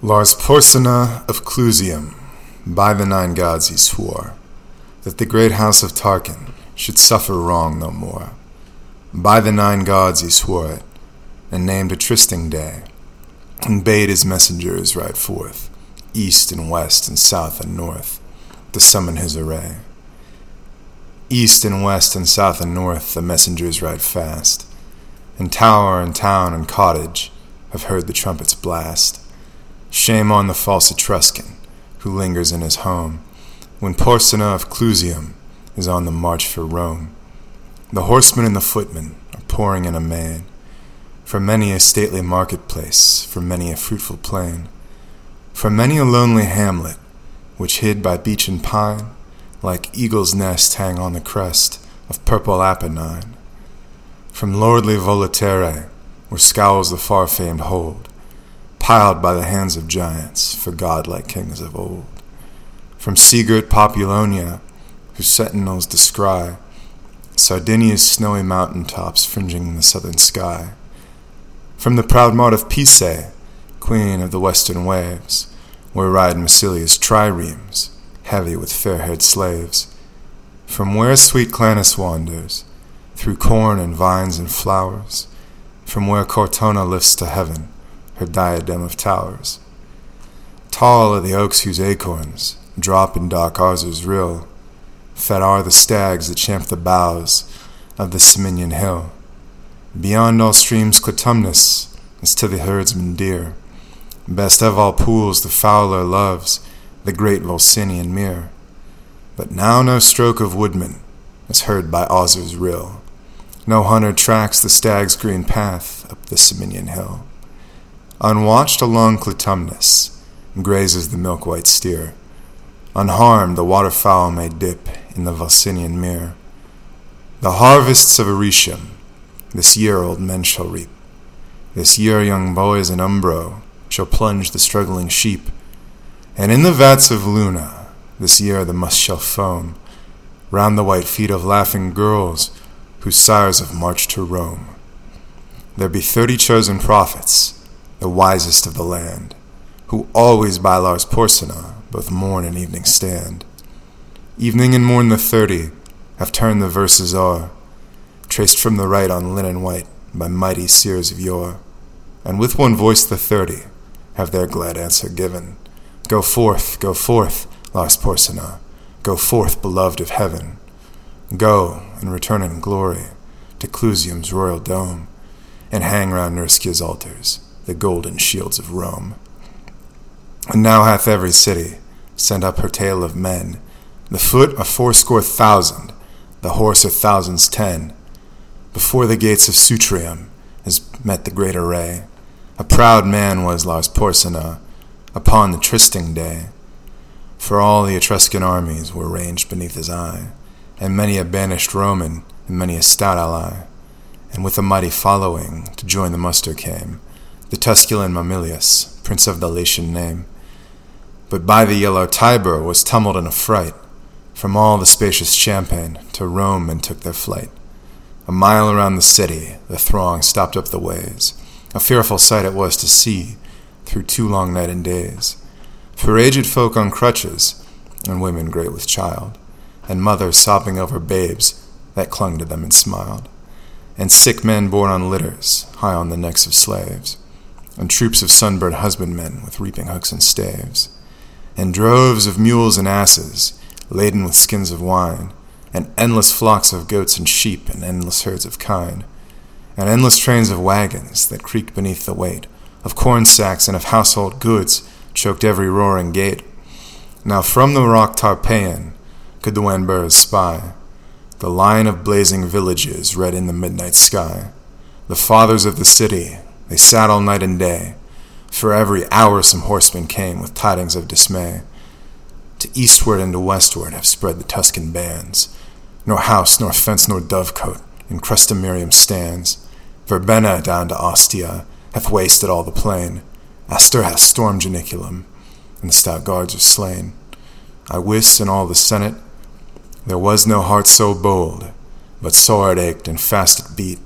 Lars Porsena of Clusium, by the nine gods he swore, that the great house of Tarquin should suffer wrong no more. By the nine gods he swore it, and named a trysting day, and bade his messengers ride forth, east and west and south and north, to summon his array. East and west and south and north the messengers ride fast, and tower and town and cottage have heard the trumpets blast. Shame on the false Etruscan who lingers in his home when Porsena of Clusium is on the march for Rome. The horsemen and the footmen are pouring in a man for many a stately marketplace, for many a fruitful plain, for many a lonely hamlet which hid by beech and pine, like eagle's nest hang on the crest of purple Apennine. From lordly Volaterrae, where scowls the far famed hold, piled by the hands of giants for godlike kings of old. From sea-girt Populonia, whose sentinels descry Sardinia's snowy mountain tops fringing the southern sky. From the proud mart of Pisae, queen of the western waves, where ride Massilia's triremes, heavy with fair-haired slaves. From where sweet Clanis wanders, through corn and vines and flowers, from where Cortona lifts to heaven her diadem of towers. Tall are the oaks whose acorns drop in dark Auser's rill. Fed are the stags that champ the boughs of the Ciminian hill. Beyond all streams Clitumnus is to the herdsman dear. Best of all pools the fowler loves the great Volsinian mere. But now no stroke of woodman is heard by Auser's rill. No hunter tracks the stag's green path up the Ciminian hill. Unwatched along Clitumnus grazes the milk-white steer. Unharmed the waterfowl may dip in the Volsinian mere. The harvests of Arretium this year old men shall reap. This year young boys in Umbro shall plunge the struggling sheep. And in the vats of Luna this year the must shall foam round the white feet of laughing girls whose sires have marched to Rome. There be thirty chosen prophets the wisest of the land, who always by Lars Porsena both morn and evening stand. Evening and morn the thirty have turned the verses o'er, traced from the right on linen white by mighty seers of yore, and with one voice the thirty have their glad answer given. Go forth, go forth, Lars Porsena, go forth, beloved of heaven. Go and return in glory to Clusium's royal dome, and hang round Nurscia's altars the golden shields of Rome. And now hath every city sent up her tale of men, the foot a fourscore thousand, the horse a thousands ten. Before the gates of Sutrium is met the great array. A proud man was Lars Porsena upon the trysting day. For all the Etruscan armies were ranged beneath his eye, and many a banished Roman and many a stout ally, and with a mighty following to join the muster came the Tusculan Mamilius, prince of the Latian name. But by the yellow Tiber was tumbled in a fright. From all the spacious champaign to Rome and took their flight. A mile around the city, the throng stopped up the ways. A fearful sight it was to see through two long night and days. For aged folk on crutches, and women great with child, and mothers sobbing over babes that clung to them and smiled, and sick men borne on litters, high on the necks of slaves and troops of sunburnt husbandmen with reaping hooks and staves, and droves of mules and asses laden with skins of wine, and endless flocks of goats and sheep, and endless herds of kine, and endless trains of wagons that creaked beneath the weight of corn sacks and of household goods choked every roaring gate. Now from the rock Tarpeian could the Wanburghs spy the line of blazing villages red in the midnight sky, the fathers of the city they sat all night and day. For every hour some horsemen came with tidings of dismay. To eastward and to westward have spread the Tuscan bands. Nor house, nor fence, nor dovecote in Crustumerium stands. Verbenna down to Ostia hath wasted all the plain. Astur hath stormed Janiculum, and the stout guards are slain. I wis in all the senate there was no heart so bold, but sore it ached and fast it beat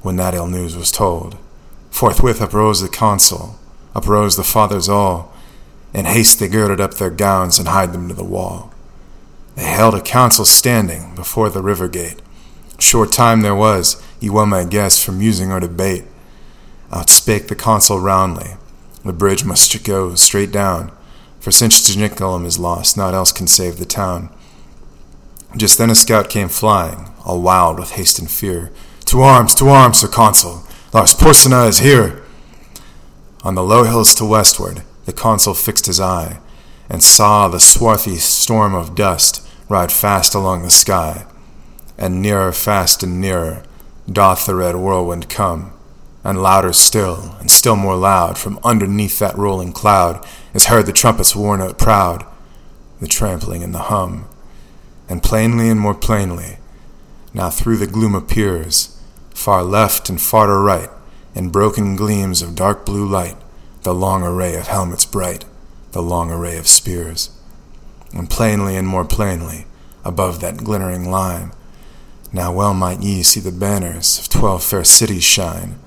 when that ill news was told. Forthwith uprose the consul, uprose the fathers all, In haste they girded up their gowns and hied them to the wall. They held a council standing before the river gate. Short time there was, ye well may guess, for musing or debate. Outspake the consul roundly, the bridge must go straight down, for since Janiculum is lost, naught else can save the town. Just then a scout came flying, all wild with haste and fear. To arms, to arms, Sir Consul! Lars Porsena is here! On the low hills to westward, the consul fixed his eye, and saw the swarthy storm of dust ride fast along the sky, and nearer, fast and nearer, doth the red whirlwind come, and louder still, and still more loud, from underneath that rolling cloud is heard the trumpet's war note proud, the trampling and the hum, and plainly and more plainly, now through the gloom appears, far left and far to right, in broken gleams of dark blue light, the long array of helmets bright, the long array of spears. And plainly and more plainly, above that glittering line, now well might ye see the banners of twelve fair cities shine,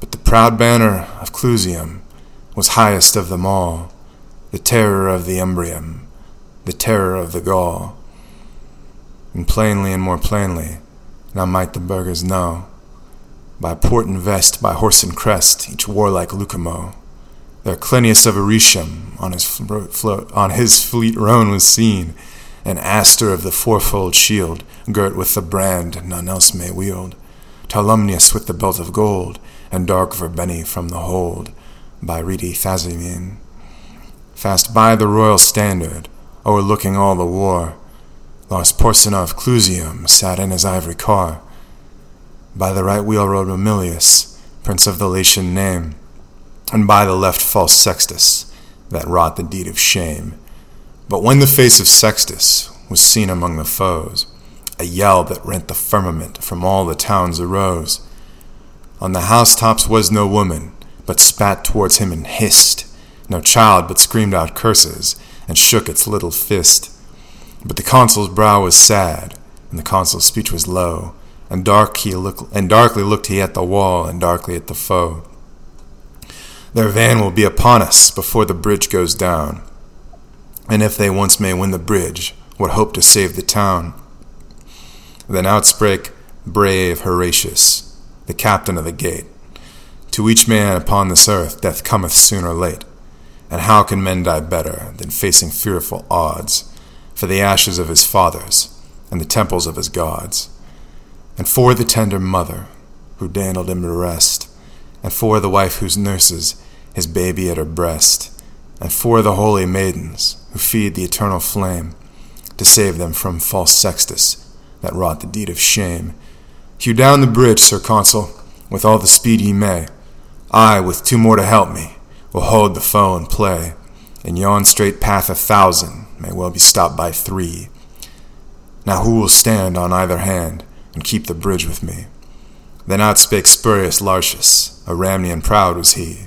but the proud banner of Clusium was highest of them all, the terror of the Umbrium, the terror of the Gaul. And plainly and more plainly, now might the burghers know, by port and vest, by horse and crest, each warlike Lucumo, there Clinias of Arretium on his, flo- on his fleet roan was seen, and Astur of the fourfold shield, girt with the brand none else may wield, Tolumnius with the belt of gold, and dark Verbenna from the hold, by reedy Thrasymene. Fast by the royal standard, o'erlooking all the war, Lars Porsena of Clusium sat in his ivory car. By the right wheel rode Mamilius, prince of the Latian name, and by the left false Sextus, that wrought the deed of shame. But when the face of Sextus was seen among the foes, a yell that rent the firmament from all the towns arose. On the housetops was no woman, but spat towards him and hissed, no child, but screamed out curses, and shook its little fist. But the consul's brow was sad, and the consul's speech was low, and dark he and darkly looked he at the wall, and darkly at the foe. Their van will be upon us before the bridge goes down. And if they once may win the bridge, what hope to save the town? Then outspake brave Horatius, the captain of the gate. To each man upon this earth death cometh soon or late. And how can men die better than facing fearful odds for the ashes of his fathers and the temples of his gods? And for the tender mother who dandled him to rest, and for the wife whose nurses his baby at her breast, and for the holy maidens who feed the eternal flame, to save them from false Sextus that wrought the deed of shame. Hew down the bridge, Sir Consul, with all the speed ye may. I, with two more to help me, will hold the foe and play. In yon straight path a thousand may well be stopped by three. Now who will stand on either hand and keep the bridge with me? Then outspake Spurius Lartius, a Ramnian proud was he.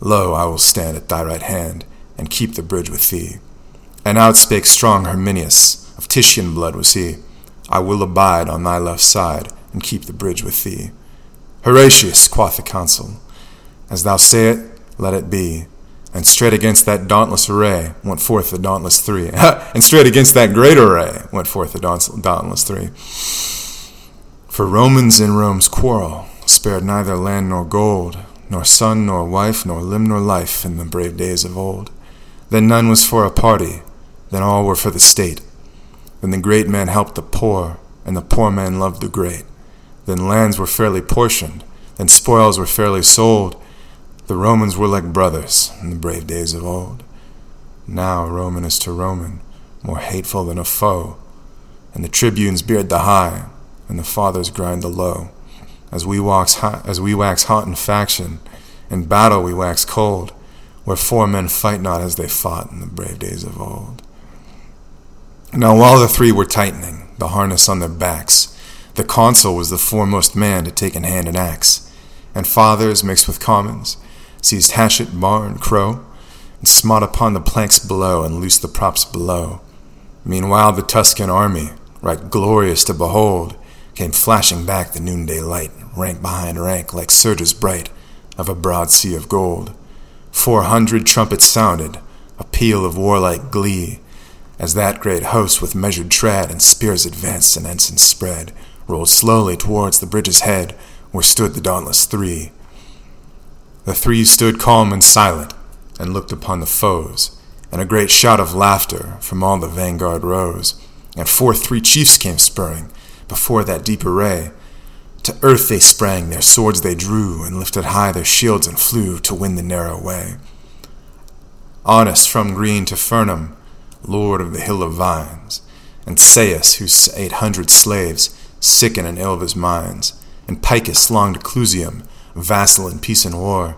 Lo, I will stand at thy right hand, and keep the bridge with thee. And outspake strong Herminius, of Titian blood was he. I will abide on thy left side, and keep the bridge with thee. Horatius, quoth the consul, as thou say it, let it be. And straight against that dauntless array went forth the dauntless three. and straight against that great array went forth the dauntless three. For Romans in Rome's quarrel spared neither land nor gold, nor son nor wife, nor limb nor life in the brave days of old. Then none was for a party, then all were for the state. Then the great man helped the poor, and the poor man loved the great. Then lands were fairly portioned, then spoils were fairly sold. The Romans were like brothers in the brave days of old. Now Roman is to Roman, more hateful than a foe, and the tribunes beard the high, and the fathers grind the low. As we, wax hot, as we wax hot in faction, in battle we wax cold, where four men fight not as they fought in the brave days of old. Now while the three were tightening the harness on their backs, the consul was the foremost man to take in hand an axe, and fathers mixed with commons seized hatchet, bar, and crow, and smote upon the planks below and loosed the props below. Meanwhile the Tuscan army, right glorious to behold, came flashing back the noonday light, rank behind rank, like surges bright of a broad sea of gold. Four hundred trumpets sounded, a peal of warlike glee, as that great host with measured tread and spears advanced and ensigns spread, rolled slowly towards the bridge's head where stood the dauntless three. The three stood calm and silent and looked upon the foes, and a great shout of laughter from all the vanguard rose, and forth three chiefs came spurring before that deep array. To earth they sprang, their swords they drew, and lifted high their shields and flew to win the narrow way. Aunus from Green Tifernum, lord of the hill of vines, and Seius, whose eight hundred slaves sicken of his minds, and Picus long to Clusium, vassal in peace and war,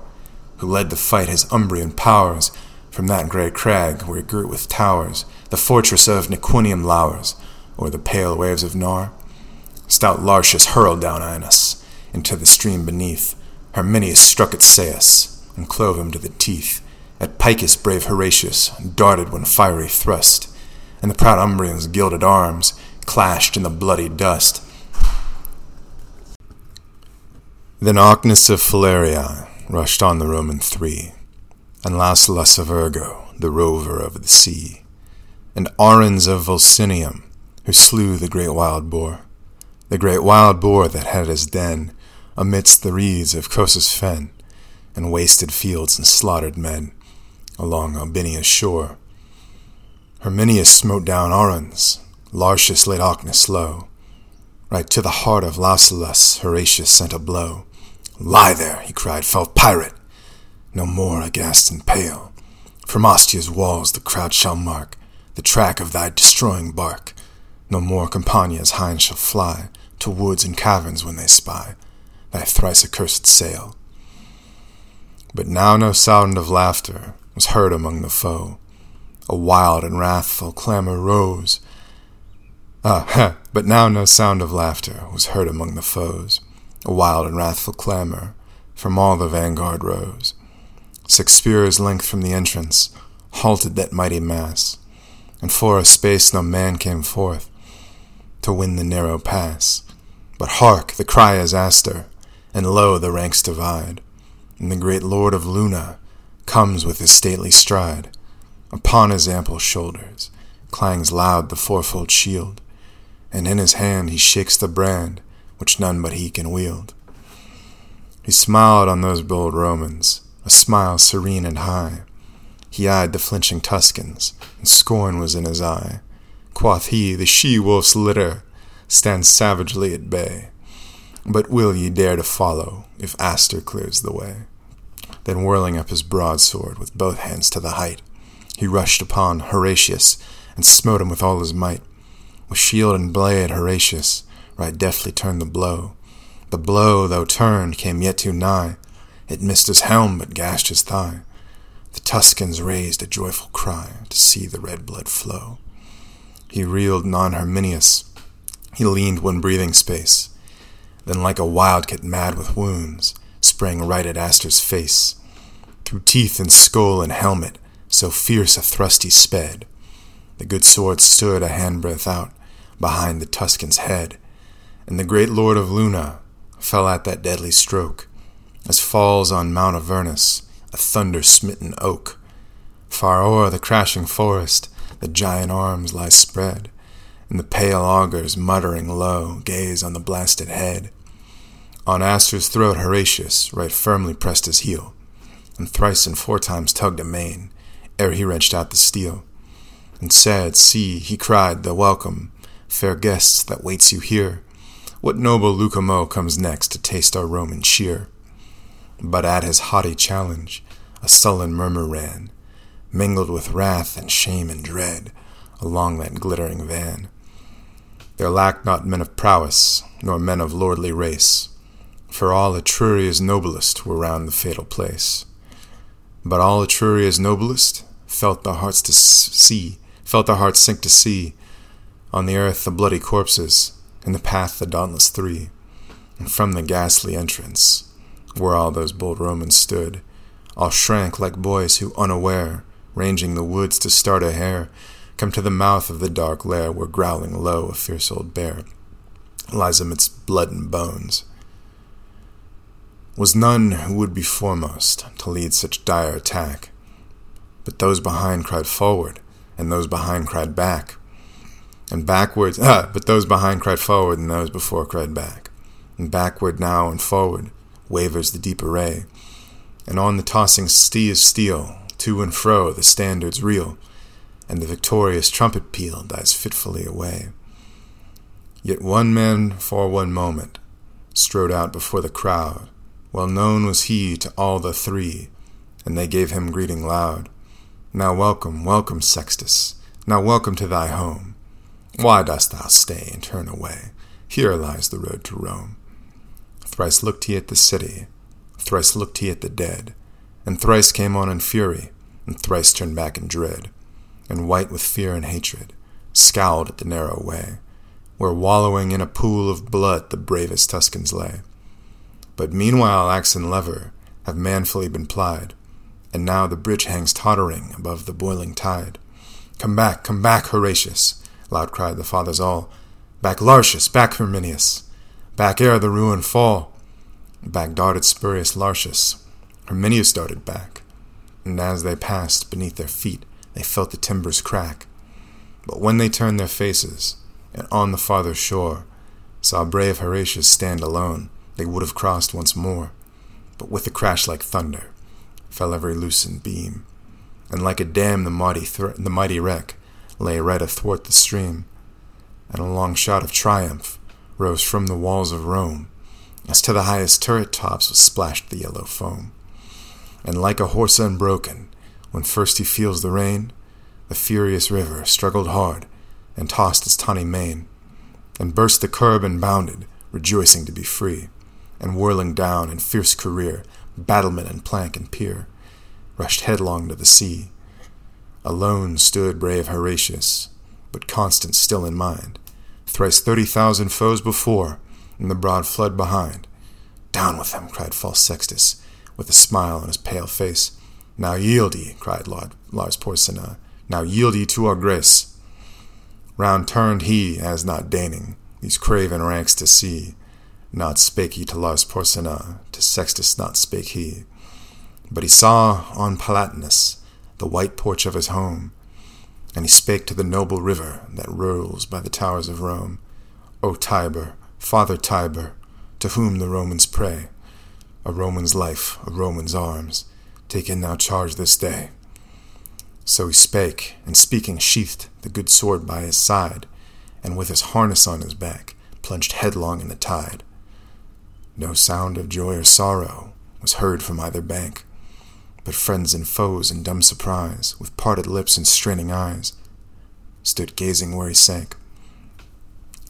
who led the fight his Umbrian powers from that grey crag where girt with towers the fortress of Nequinium lowers, o'er the pale waves of Nar. Stout Lartius hurled down Aunus into the stream beneath. Herminius struck at Seius and clove him to the teeth. At Picus brave Horatius darted one fiery thrust, and the proud Umbrians' gilded arms clashed in the bloody dust. Then Ocnus of Phaleria rushed on the Roman three, and Lausulus of Urgo, the rover of the sea, and Aruns of Volsinium, who slew the great wild boar, the great wild boar that had his den amidst the reeds of Cosa's fen, and wasted fields and slaughtered men along Albinia's shore. Herminius smote down Aruns, Lartius laid Ocnus low. Right to the heart of Lausulus Horatius sent a blow. Lie there, he cried, fell pirate! No more aghast and pale. From Ostia's walls the crowd shall mark the track of thy destroying bark. No more Campania's hinds shall fly to woods and caverns when they spy thy thrice accursed sail. But now no sound of laughter was heard among the foe. A wild and wrathful clamor rose. Ah, but now no sound of laughter was heard among the foes. A wild and wrathful clamor from all the vanguard rose. Six spears' length from the entrance halted that mighty mass, and for a space no man came forth to win the narrow pass. But hark, the cry is Astur, and lo, the ranks divide, and the great lord of Luna comes with his stately stride. Upon his ample shoulders clangs loud the fourfold shield, and in his hand he shakes the brand which none but he can wield. He smiled on those bold Romans, a smile serene and high. He eyed the flinching Tuscans, and scorn was in his eye. Quoth he, the she wolf's litter stands savagely at bay. But will ye dare to follow, if Astur clears the way? Then whirling up his broadsword with both hands to the height, he rushed upon Horatius, and smote him with all his might. With shield and blade Horatius right deftly turned the blow. The blow, though turned, came yet too nigh. It missed his helm, but gashed his thigh. The Tuscans raised a joyful cry to see the red blood flow. He reeled non Herminius. He leaned one breathing space. Then, like a wildcat mad with wounds, sprang right at Astur's face. Through teeth and skull and helmet, so fierce a thrust he sped. The good sword stood a handbreadth out behind the Tuscan's head, and the great lord of Luna fell at that deadly stroke, as falls on Mount Avernus a thunder smitten oak. Far o'er the crashing forest the giant arms lie spread, and the pale augurs, muttering low, gaze on the blasted head. On Astur's throat Horatius right firmly pressed his heel, and thrice and four times tugged amain, ere he wrenched out the steel. And said, See, he cried, the welcome, fair guests, that waits you here. What noble Lucumo comes next to taste our Roman cheer? But at his haughty challenge, a sullen murmur ran, mingled with wrath and shame and dread, along that glittering van. There lacked not men of prowess, nor men of lordly race, for all Etruria's noblest were round the fatal place. But all Etruria's noblest felt their hearts to see, felt their hearts sink to see, on the earth the bloody corpses, in the path the dauntless three, and from the ghastly entrance, where all those bold Romans stood, all shrank like boys who, unaware, ranging the woods to start a hare, come to the mouth of the dark lair where growling low a fierce old bear lies amidst blood and bones. Was none who would be foremost to lead such dire attack, But those behind cried forward, and those behind cried back. And backwards, ah, but those behind cried forward, and those before cried back. And backward now and forward wavers the deep array. And on the tossing sea of steel, to and fro the standards reel, and the victorious trumpet peal dies fitfully away. Yet one man for one moment strode out before the crowd. Well known was he to all the three, and they gave him greeting loud. Now welcome, welcome, Sextus. Now welcome to thy home. Why dost thou stay and turn away? Here lies the road to Rome. Thrice looked he at the city, thrice looked he at the dead, and thrice came on in fury, and thrice turned back in dread, and white with fear and hatred, scowled at the narrow way, where wallowing in a pool of blood the bravest Tuscans lay. But meanwhile axe and lever have manfully been plied, and now the bridge hangs tottering above the boiling tide. Come back, come back, Horatius! loud cried the fathers all. Back, Lartius, back, Herminius! Back ere the ruin fall. Back darted Spurius Lartius. Herminius darted back. And as they passed beneath their feet, they felt the timbers crack. But when they turned their faces, and on the farther shore saw brave Horatius stand alone, they would have crossed once more. But with a crash like thunder fell every loosened beam, and like a dam the mighty, thr- the mighty wreck lay right athwart the stream, and a long shout of triumph rose from the walls of Rome, as to the highest turret tops was splashed the yellow foam. And like a horse unbroken, when first he feels the rain, the furious river struggled hard and tossed its tawny mane, and burst the curb and bounded, rejoicing to be free, and whirling down in fierce career, battlement and plank and pier, rushed headlong to the sea. Alone stood brave Horatius, but constant still in mind, thrice thirty thousand foes before, and the broad flood behind. Down with them, cried false Sextus, with a smile on his pale face. Now yield ye, cried Lars Porsena, uh, now yield ye to our grace. Round turned he, as not deigning these craven ranks to see. Not spake he to Lars Porsena, uh, to Sextus not spake he. But he saw on Palatinus the white porch of his home, and he spake to the noble river that rolls by the towers of Rome. O Tiber, Father Tiber, to whom the Romans pray, a Roman's life, a Roman's arms, take in thou charge this day. So he spake, and speaking sheathed the good sword by his side, and with his harness on his back plunged headlong in the tide. No sound of joy or sorrow was heard from either bank, but friends and foes in dumb surprise, with parted lips and straining eyes, stood gazing where he sank.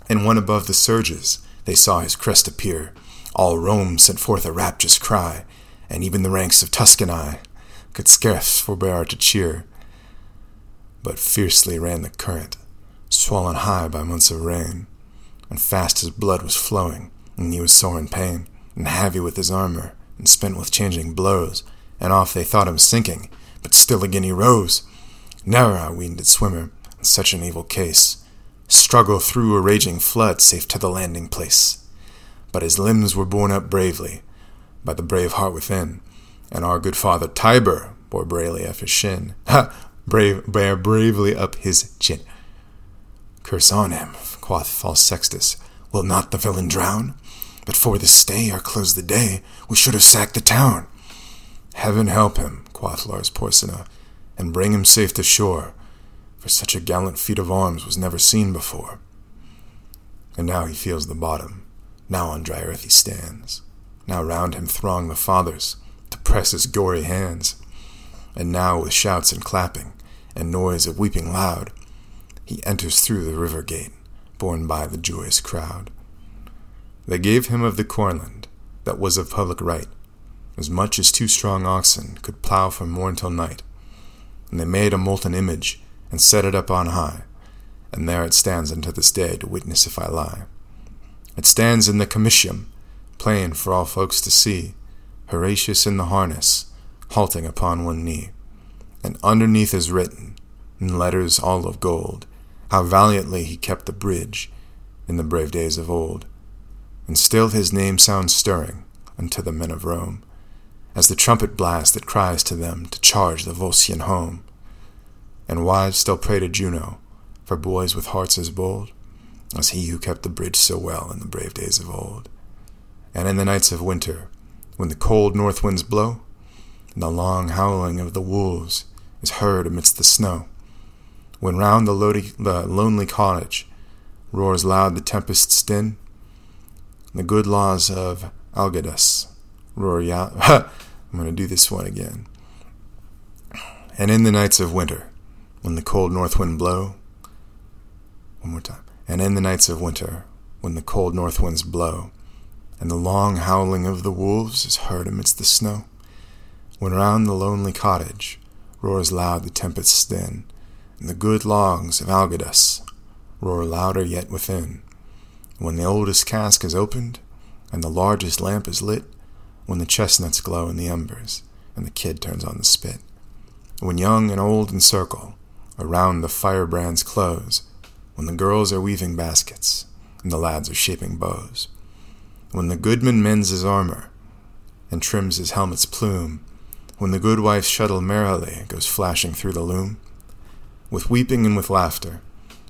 And when above the surges they saw his crest appear, all Rome sent forth a rapturous cry, and even the ranks of Tuscany could scarce forbear to cheer. But fiercely ran the current, swollen high by months of rain, and fast his blood was flowing, and he was sore in pain, and heavy with his armor, and spent with changing blows, and oft they thought him sinking, but still again he rose. Ne'er, I ween, did swimmer, in such an evil case, struggle through a raging flood safe to the landing place. But his limbs were borne up bravely by the brave heart within, and our good father Tiber bore bravely up his shin. Ha! Brave, bear bravely up his chin. Curse on him, quoth false Sextus. Will not the villain drown? But for this stay or close the day, we should have sacked the town. Heaven help him, quoth Lars Porsena, and bring him safe to shore, for such a gallant feat of arms was never seen before. And now he feels the bottom, now on dry earth he stands, now round him throng the fathers to press his gory hands, and now with shouts and clapping, and noise of weeping loud, he enters through the river gate, borne by the joyous crowd. They gave him of the cornland that was of public right, as much as two strong oxen could plough from morn till night. And they made a molten image, and set it up on high, and there it stands unto this day to witness if I lie. It stands in the comitium, plain for all folks to see, Horatius in the harness, halting upon one knee. And underneath is written, in letters all of gold, how valiantly he kept the bridge in the brave days of old. And still his name sounds stirring unto the men of Rome as the trumpet blast that cries to them to charge the Volscian home. And wives still pray to Juno for boys with hearts as bold as he who kept the bridge so well in the brave days of old. And in the nights of winter, when the cold north winds blow, and the long howling of the wolves is heard amidst the snow, when round the, the lonely cottage roars loud the tempest's din, the good laws of Algidus roar out. I'm going to do this one again. And in the nights of winter, when the cold north wind blow, one more time. And in the nights of winter, when the cold north winds blow, and the long howling of the wolves is heard amidst the snow, when round the lonely cottage roars loud the tempest's din, and the good logs of Algidus roar louder yet within, when the oldest cask is opened, and the largest lamp is lit, when the chestnuts glow in the embers, and the kid turns on the spit, when young and old encircle around the firebrand's close, when the girls are weaving baskets, and the lads are shaping bows, when the goodman mends his armor, and trims his helmet's plume, when the goodwife's shuttle merrily goes flashing through the loom, with weeping and with laughter,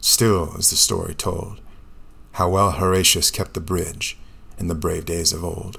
still is the story told, how well Horatius kept the bridge in the brave days of old.